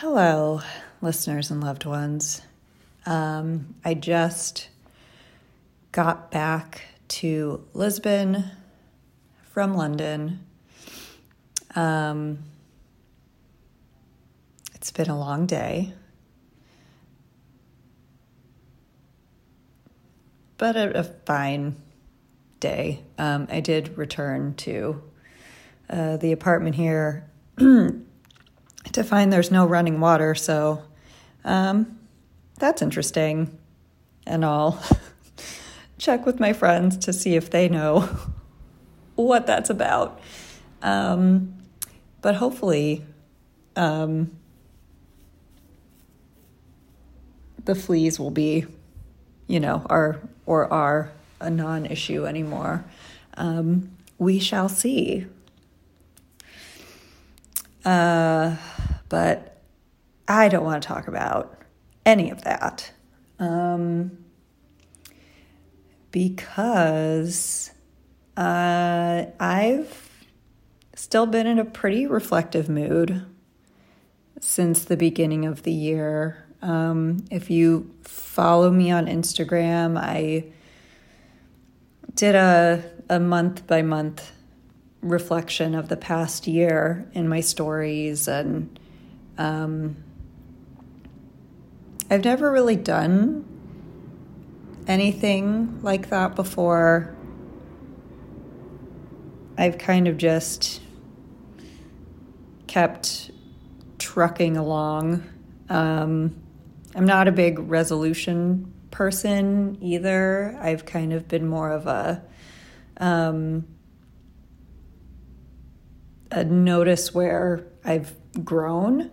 Hello, listeners and loved ones. Um, I just got back to Lisbon from London. Um, it's been a long day, but a, a fine day. Um, I did return to uh, the apartment here to find there's no running water, so um, that's interesting and I'll check with my friends to see if they know what that's about. Um, but hopefully, um, the fleas will be, you know, are or are a non-issue anymore. Um, we shall see. Uh, but I don't want to talk about any of that. Um, because uh, I've still been in a pretty reflective mood since the beginning of the year. Um, if you follow me on Instagram, I did a, a month by month reflection of the past year in my stories and um, I've never really done anything like that before. I've kind of just kept trucking along. Um, I'm not a big resolution person either. I've kind of been more of a um, a notice where I've grown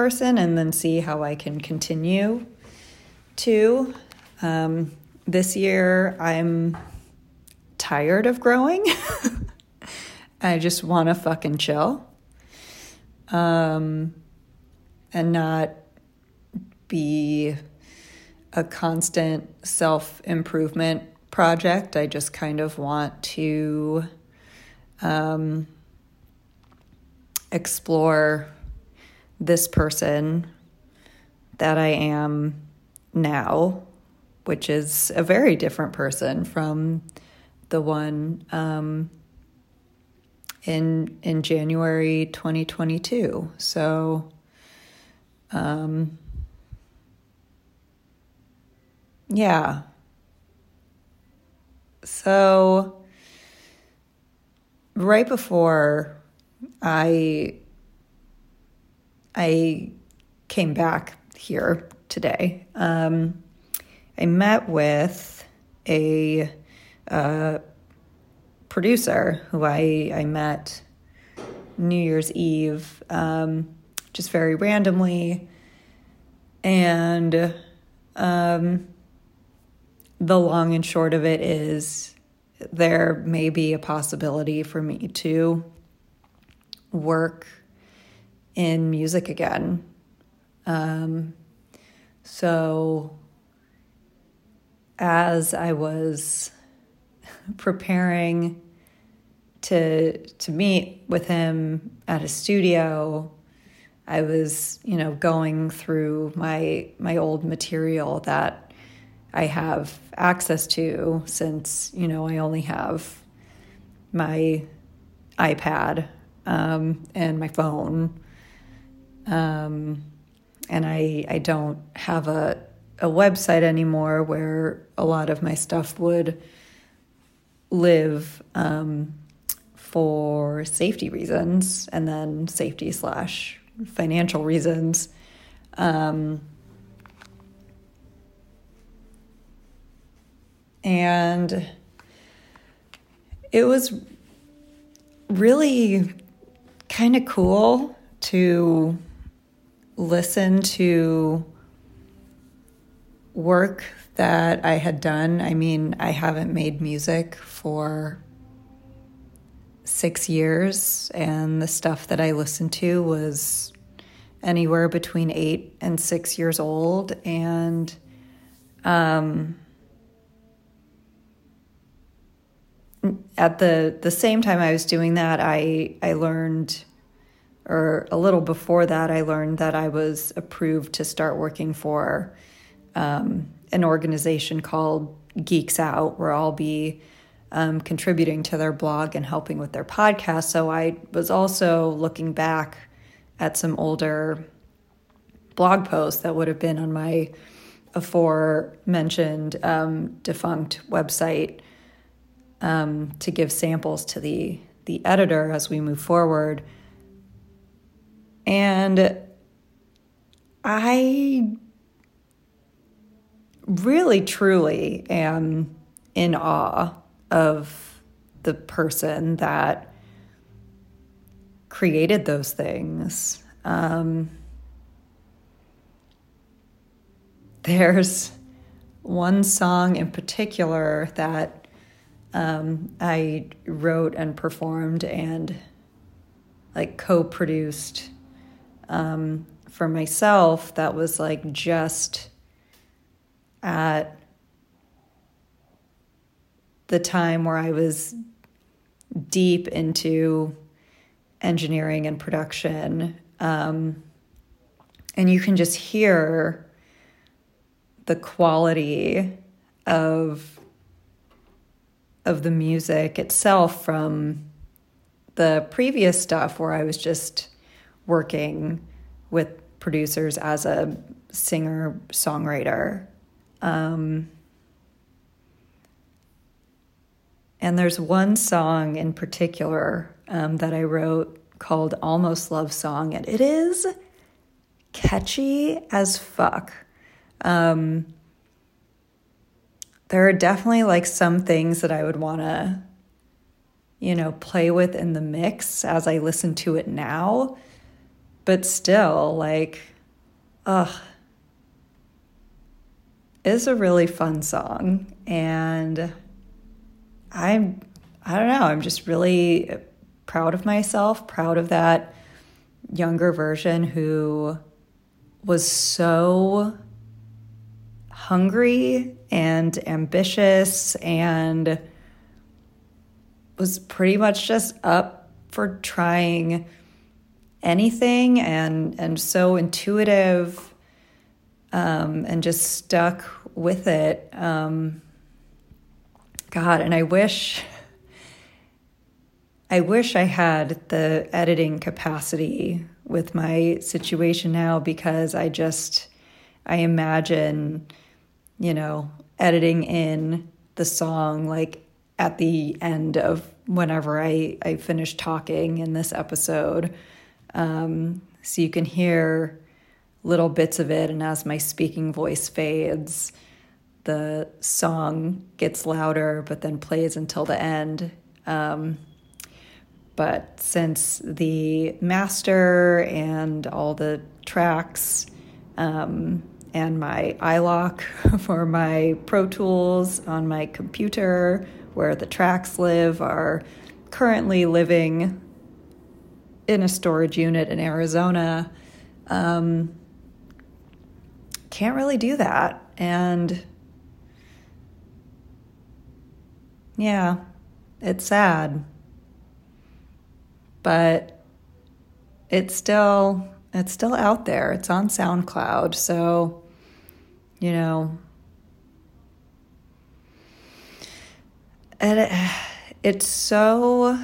person and then see how I can continue to. Um, this year, I'm tired of growing. I just want to fucking chill um, and not be a constant self improvement project. I just kind of want to um, explore this person that I am now which is a very different person from the one um, in in January 2022. So, um, yeah. So, right before I I came back here today. Um, I met with a uh, producer who I, I met New Year's Eve, um, just very randomly. And um, the long and short of it is there may be a possibility for me to work in music again. Um, so as I was preparing to to meet with him at his studio, I was, you know, going through my my old material that I have access to since, you know, I only have my iPad um, and my phone. Um, and I I don't have a a website anymore where a lot of my stuff would live um, for safety reasons and then safety slash financial reasons. Um, and it was really kind of cool to listen to work that I had done. I mean, I haven't made music for six years, and the stuff that I listened to was anywhere between eight and six years old. And um, at the the same time I was doing that, I I learned or a little before that, I learned that I was approved to start working for um, an organization called Geeks Out, where I'll be um, contributing to their blog and helping with their podcast. So I was also looking back at some older blog posts that would have been on my aforementioned um, defunct website um, to give samples to the the editor as we move forward. And I really truly am in awe of the person that created those things. Um, there's one song in particular that um, I wrote and performed and like co produced um, for myself that was like just at the time where I was deep into engineering and production. Um, and you can just hear the quality of of the music itself from the previous stuff where I was just working with producers as a singer songwriter. Um, and there's one song in particular um, that I wrote called Almost Love Song, and it is catchy as fuck. Um, there are definitely like some things that I would want to, you know, play with in the mix as I listen to it now. But still, like, ugh, it's a really fun song. And I'm, I don't know, I'm just really proud of myself, proud of that younger version who was so hungry and ambitious and was pretty much just up for trying anything and and so intuitive um, and just stuck with it. Um, God, and I wish I wish I had the editing capacity with my situation now because I just I imagine you know, editing in the song like at the end of whenever I, I finish talking in this episode. Um, so you can hear little bits of it, and as my speaking voice fades, the song gets louder but then plays until the end. Um, but since the master and all the tracks um, and my iLok for my Pro Tools on my computer, where the tracks live, are currently living in a storage unit in Arizona. Um, can't really do that. And yeah, it's sad. But it's still it's still out there. It's on SoundCloud. So, you know, and it, it's so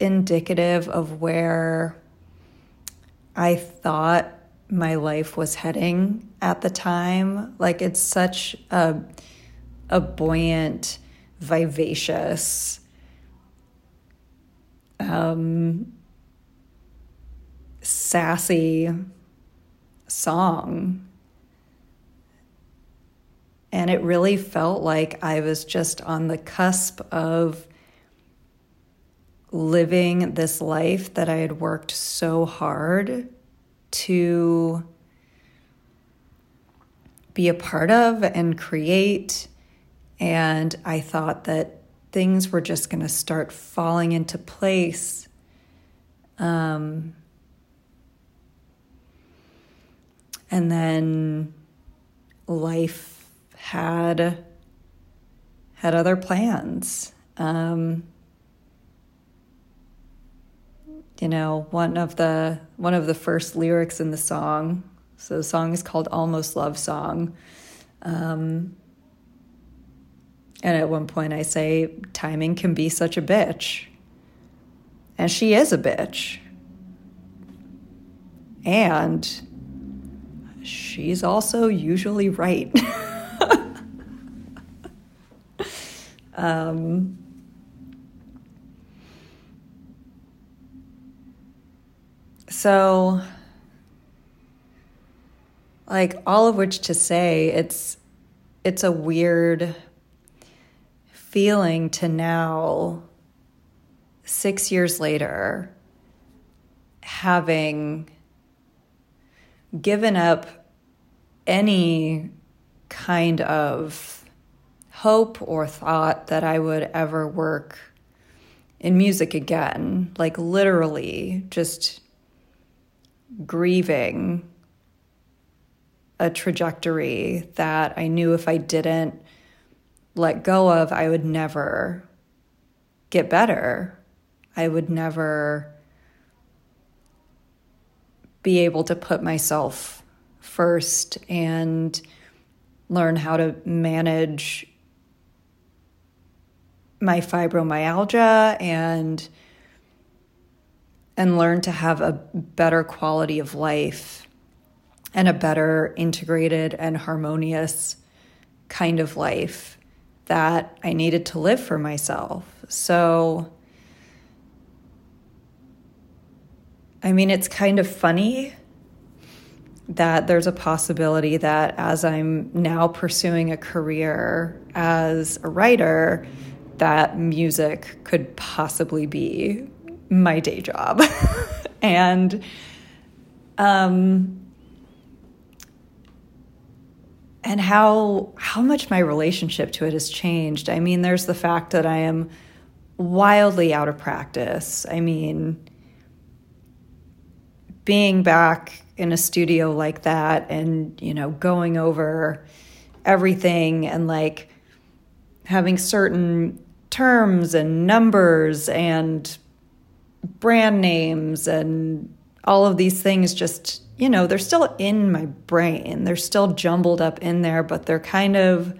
indicative of where I thought my life was heading at the time. Like it's such a a buoyant, vivacious, um, sassy song. And it really felt like I was just on the cusp of living this life that I had worked so hard to be a part of and create. And I thought that things were just going to start falling into place. Um, And then life had had other plans. Um, you know, one of the one of the first lyrics in the song. So the song is called Almost Love Song. Um, and at one point I say, timing can be such a bitch. And she is a bitch. And she's also usually right. um, so, like all of which to say, it's it's a weird feeling to now, six years later, having given up any kind of hope or thought that I would ever work in music again, like literally just grieving a trajectory that I knew if I didn't let go of, I would never get better. I would never be able to put myself first and learn how to manage my fibromyalgia and and learn to have a better quality of life and a better integrated and harmonious kind of life that I needed to live for myself. So I mean, it's kind of funny that there's a possibility that as I'm now pursuing a career as a writer, that music could possibly be my day job. and um and how how much my relationship to it has changed. I mean, there's the fact that I am wildly out of practice. I mean, being back in a studio like that and, you know, going over everything and like having certain terms and numbers and brand names and all of these things just, you know, they're still in my brain. They're still jumbled up in there, but they're kind of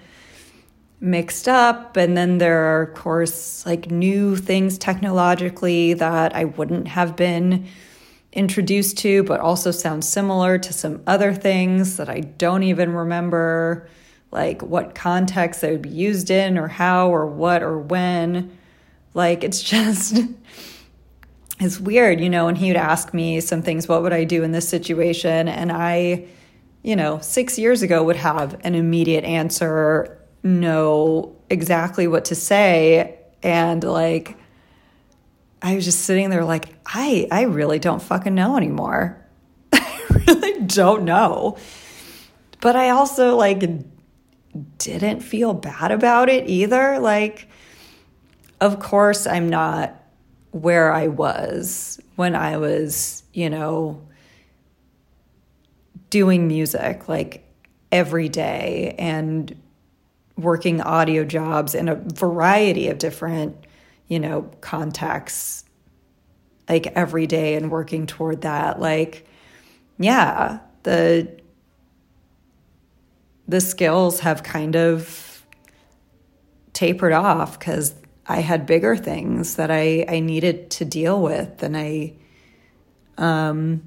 mixed up. And then there are, of course, like new things technologically that I wouldn't have been introduced to, but also sounds similar to some other things that I don't even remember, like what context they would be used in, or how, or what, or when. Like, it's just, it's weird, you know. And he would ask me some things, what would I do in this situation? And I, you know, six years ago would have an immediate answer, know exactly what to say, and like, I was just sitting there like, I, I really don't fucking know anymore. I really don't know. But I also like didn't feel bad about it either. Like, of course, I'm not where I was when I was, you know, doing music like every day and working audio jobs in a variety of different you know, contexts like every day and working toward that. Like, yeah, the the skills have kind of tapered off because I had bigger things that I, I needed to deal with and I um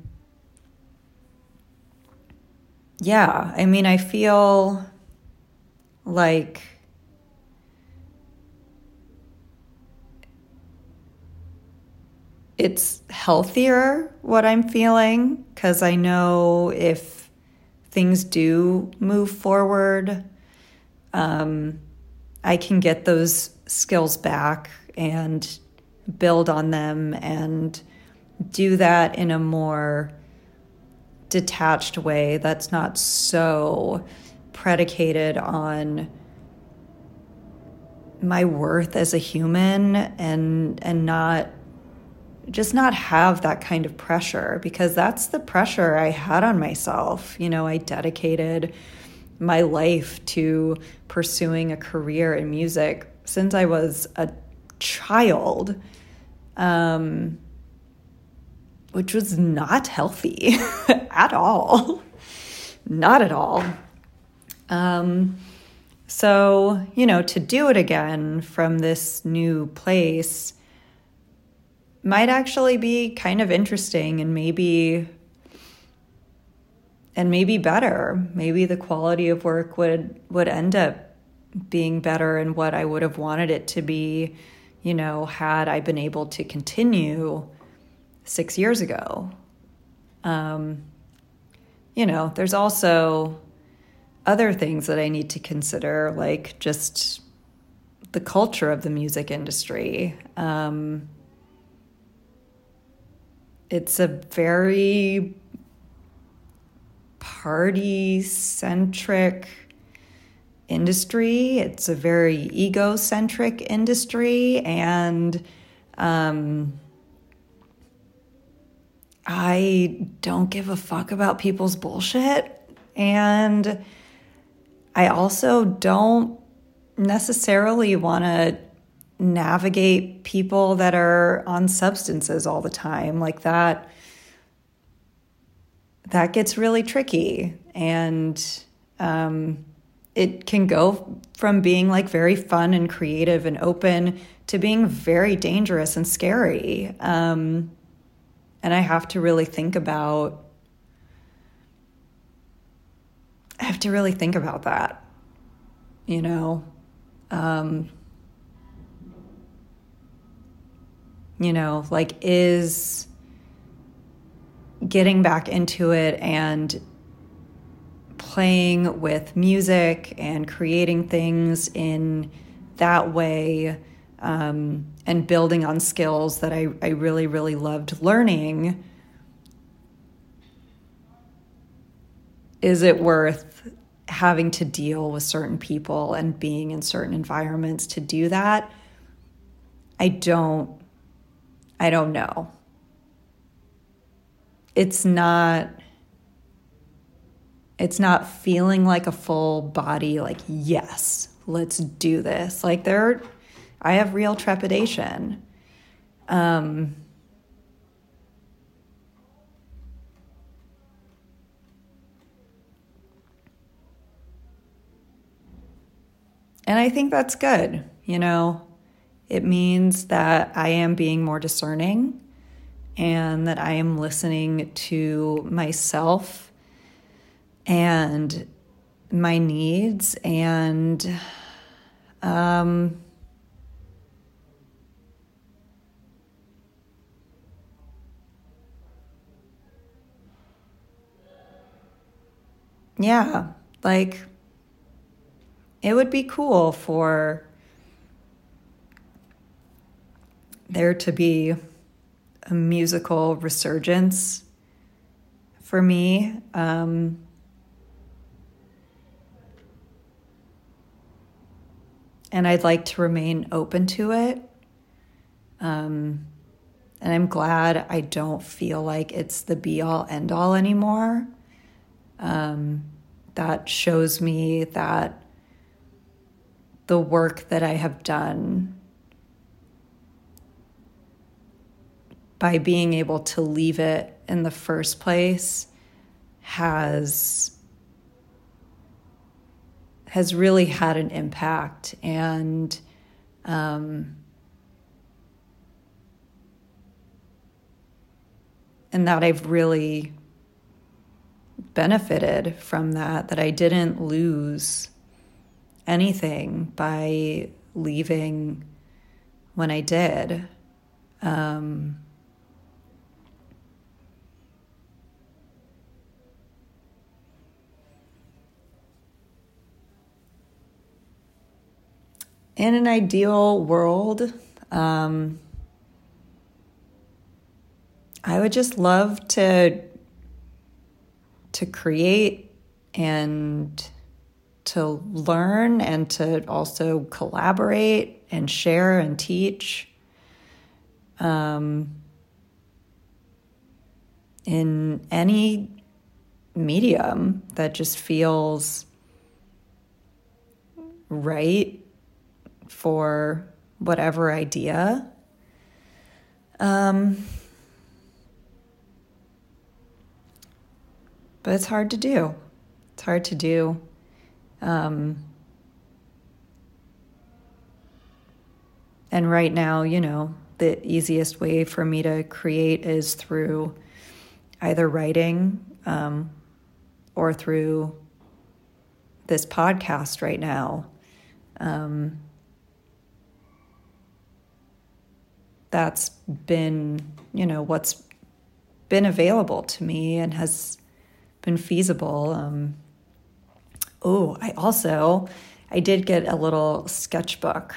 yeah, I mean I feel like it's healthier what I'm feeling because I know if things do move forward, um, I can get those skills back and build on them and do that in a more detached way that's not so predicated on my worth as a human and and not just not have that kind of pressure because that's the pressure I had on myself. You know, I dedicated my life to pursuing a career in music since I was a child. Um, which was not healthy at all. not at all. Um, so, you know, to do it again from this new place might actually be kind of interesting and maybe and maybe better. Maybe the quality of work would would end up being better and what I would have wanted it to be, you know, had I been able to continue 6 years ago. Um you know, there's also other things that I need to consider, like just the culture of the music industry. Um, it's a very party centric industry, it's a very egocentric industry, and um, I don't give a fuck about people's bullshit. And I also don't necessarily want to navigate people that are on substances all the time. Like that that gets really tricky. And um, it can go from being like very fun and creative and open to being very dangerous and scary um, and i have to really think about I have to really think about that, you know. Um, you know, like, is getting back into it and playing with music and creating things in that way um, and building on skills that I, I really, really loved learning is it worth having to deal with certain people and being in certain environments to do that? I don't I don't know. It's not it's not feeling like a full body like yes, let's do this. Like there I have real trepidation. Um And I think that's good. You know, it means that I am being more discerning and that I am listening to myself and my needs and um, yeah, like it would be cool for there to be a musical resurgence for me. Um, and I'd like to remain open to it. Um, and I'm glad I don't feel like it's the be all end all anymore. Um, that shows me that the work that I have done by being able to leave it in the first place has has really had an impact and um, and that I've really benefited from that that I didn't lose anything by leaving when I did. Um, in an ideal world, um, I would just love to to create and to learn and to also collaborate and share and teach um, in any medium that just feels right for whatever idea. Um, but it's hard to do. It's hard to do. Um, and right now, you know, the easiest way for me to create is through either writing um, or through this podcast right now. Um, that's been, you know, what's been available to me and has been feasible. Um, oh, I also I did get a little sketchbook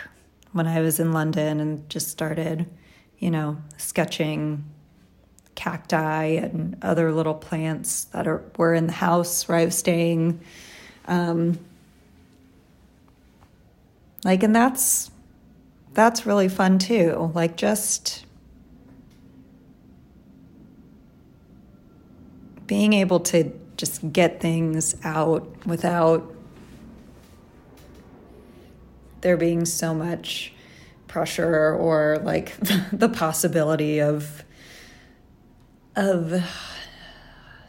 when I was in London and just started, you know, sketching cacti and other little plants that are were in the house where I was staying. Um, like, and that's that's really fun too. Like, just being able to just get things out without there being so much pressure or like the possibility of of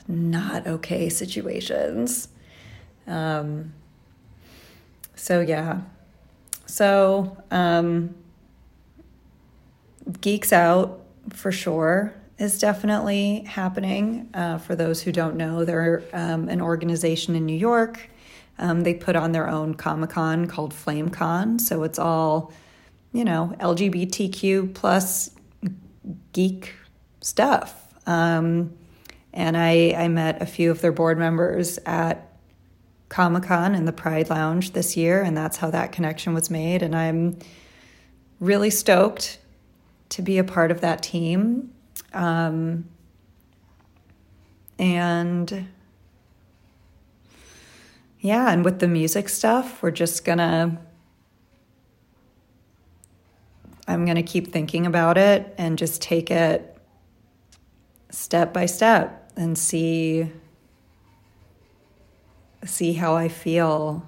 not okay situations. Um, so yeah. So um, geeks out for sure is definitely happening. Uh, for those who don't know, they're um, an organization in New York. Um, they put on their own Comic Con called FlameCon. So it's all, you know, LGBTQ plus geek stuff. Um, and I, I met a few of their board members at Comic Con in the Pride Lounge this year, and that's how that connection was made. And I'm really stoked to be a part of that team. Um, and yeah, and with the music stuff, we're just gonna, I'm gonna keep thinking about it and just take it step by step and see see how I feel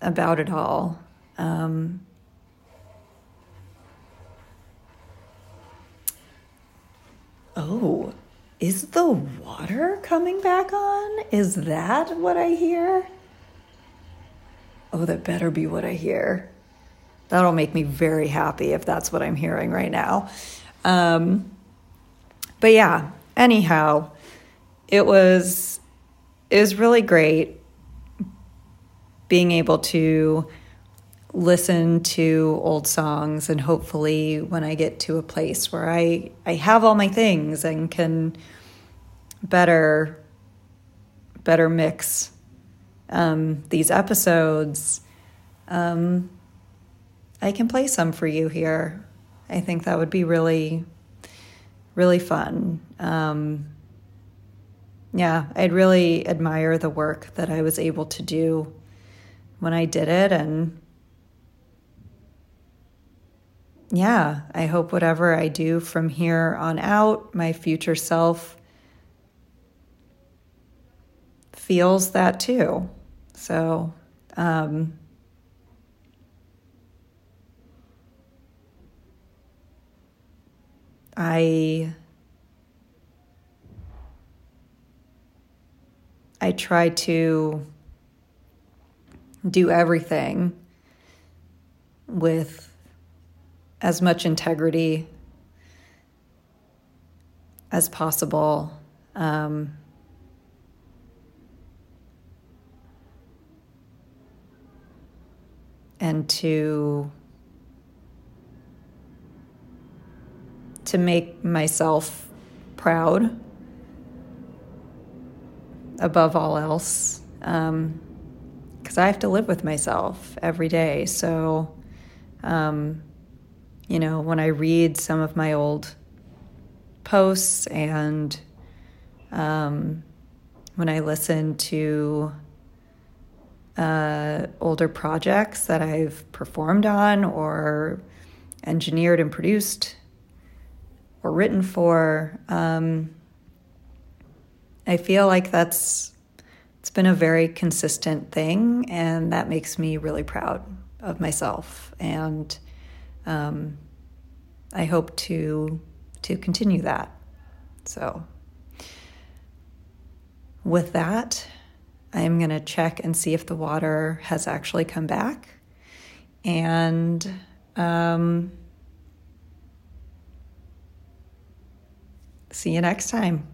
about it all. Um, Oh, is the water coming back on? Is that what I hear? Oh, that better be what I hear. That'll make me very happy if that's what I'm hearing right now. Um, but yeah, anyhow, it was it was really great being able to listen to old songs and hopefully when I get to a place where I, I have all my things and can better better mix um, these episodes, um, I can play some for you here. I think that would be really, really fun. Um, yeah, I'd really admire the work that I was able to do when I did it and yeah, I hope whatever I do from here on out, my future self feels that too. So, um, I I try to do everything with as much integrity as possible. Um, and to to make myself proud above all else because I have to live with myself every day. So um, you know, when I read some of my old posts and um, when I listen to uh, older projects that I've performed on or engineered and produced or written for, um, I feel like that's it's been a very consistent thing, and that makes me really proud of myself and um, I hope to to continue that. So, with that, I'm going to check and see if the water has actually come back. And um, see you next time.